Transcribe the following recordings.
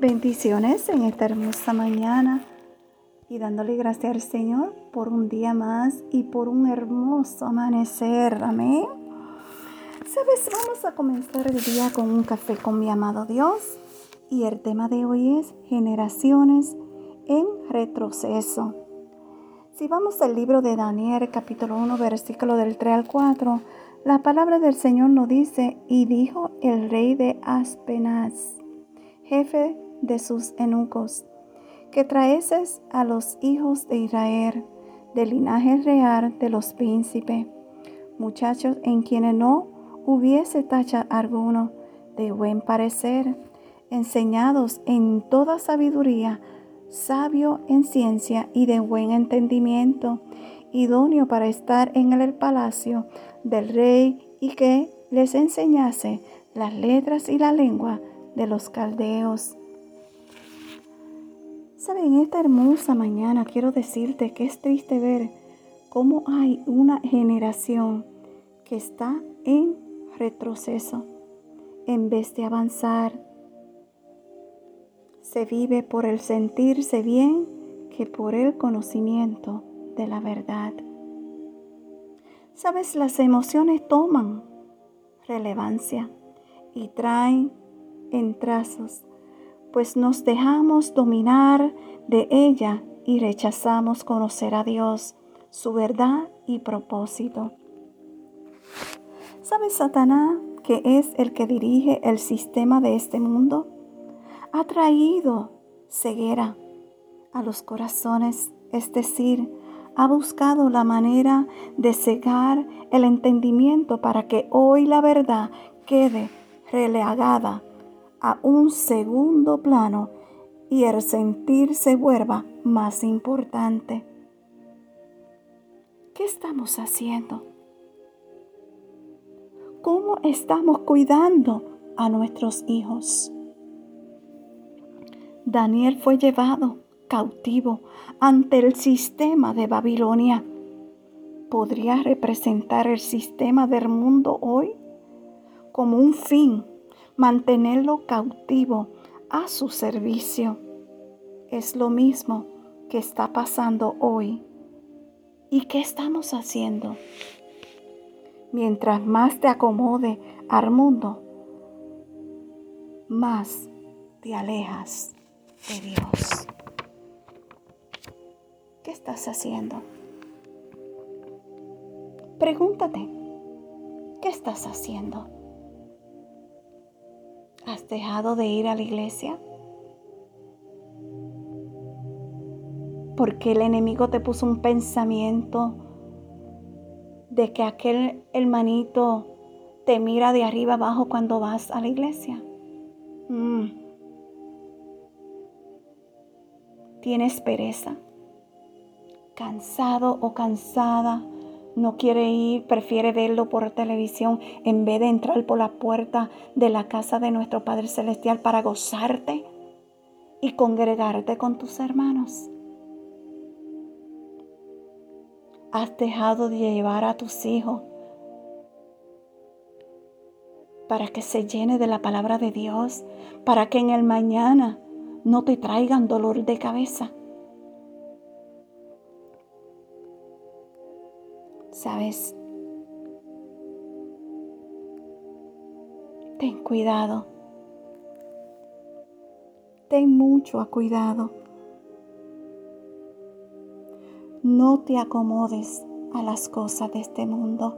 Bendiciones en esta hermosa mañana y dándole gracias al Señor por un día más y por un hermoso amanecer. Amén. Sabes, vamos a comenzar el día con un café con mi amado Dios y el tema de hoy es generaciones en retroceso. Si vamos al libro de Daniel capítulo 1 versículo del 3 al 4, la palabra del Señor nos dice, y dijo el rey de Aspenaz, jefe de sus eunucos, que traeses a los hijos de Israel, del linaje real de los príncipes, muchachos en quienes no hubiese tacha alguno, de buen parecer, enseñados en toda sabiduría, sabio en ciencia y de buen entendimiento, idóneo para estar en el palacio del rey y que les enseñase las letras y la lengua de los caldeos. Saben, esta hermosa mañana quiero decirte que es triste ver cómo hay una generación que está en retroceso en vez de avanzar. Se vive por el sentirse bien que por el conocimiento de la verdad. Sabes, las emociones toman relevancia y traen en trazos, pues nos dejamos dominar de ella y rechazamos conocer a Dios, su verdad y propósito. ¿Sabes Satanás que es el que dirige el sistema de este mundo? Ha traído ceguera a los corazones, es decir, ha buscado la manera de cegar el entendimiento para que hoy la verdad quede relegada a un segundo plano y el sentir se vuelva más importante. ¿Qué estamos haciendo? ¿Cómo estamos cuidando a nuestros hijos? Daniel fue llevado cautivo ante el sistema de Babilonia. ¿Podría representar el sistema del mundo hoy como un fin mantenerlo cautivo a su servicio. Es lo mismo que está pasando hoy. ¿Y qué estamos haciendo? Mientras más te acomode al mundo, más te alejas de Dios. ¿Qué estás haciendo? Pregúntate, ¿qué estás haciendo? ¿Has dejado de ir a la iglesia? Porque el enemigo te puso un pensamiento de que aquel hermanito te mira de arriba abajo cuando vas a la iglesia. Mm. Tienes pereza, cansado o cansada no quiere ir, prefiere verlo por televisión en vez de entrar por la puerta de la casa de nuestro Padre Celestial para gozarte y congregarte con tus hermanos. Has dejado de llevar a tus hijos para que se llene de la palabra de Dios, para que en el mañana no te traigan dolor de cabeza. ¿Sabes? Ten cuidado. Ten mucho cuidado. No te acomodes a las cosas de este mundo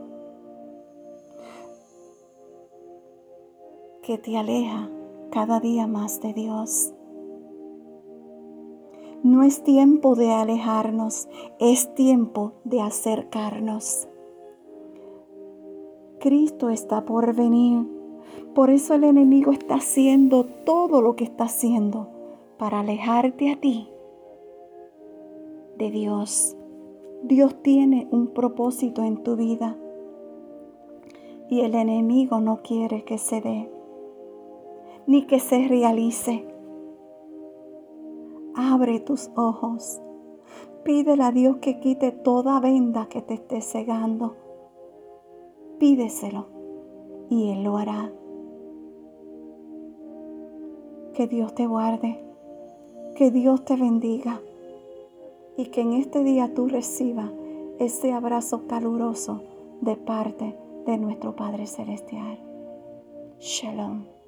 que te aleja cada día más de Dios. No es tiempo de alejarnos, es tiempo de acercarnos. Cristo está por venir. Por eso el enemigo está haciendo todo lo que está haciendo para alejarte a ti de Dios. Dios tiene un propósito en tu vida y el enemigo no quiere que se dé ni que se realice. Abre tus ojos. Pídele a Dios que quite toda venda que te esté cegando. Pídeselo y Él lo hará. Que Dios te guarde, que Dios te bendiga y que en este día tú recibas ese abrazo caluroso de parte de nuestro Padre Celestial. Shalom.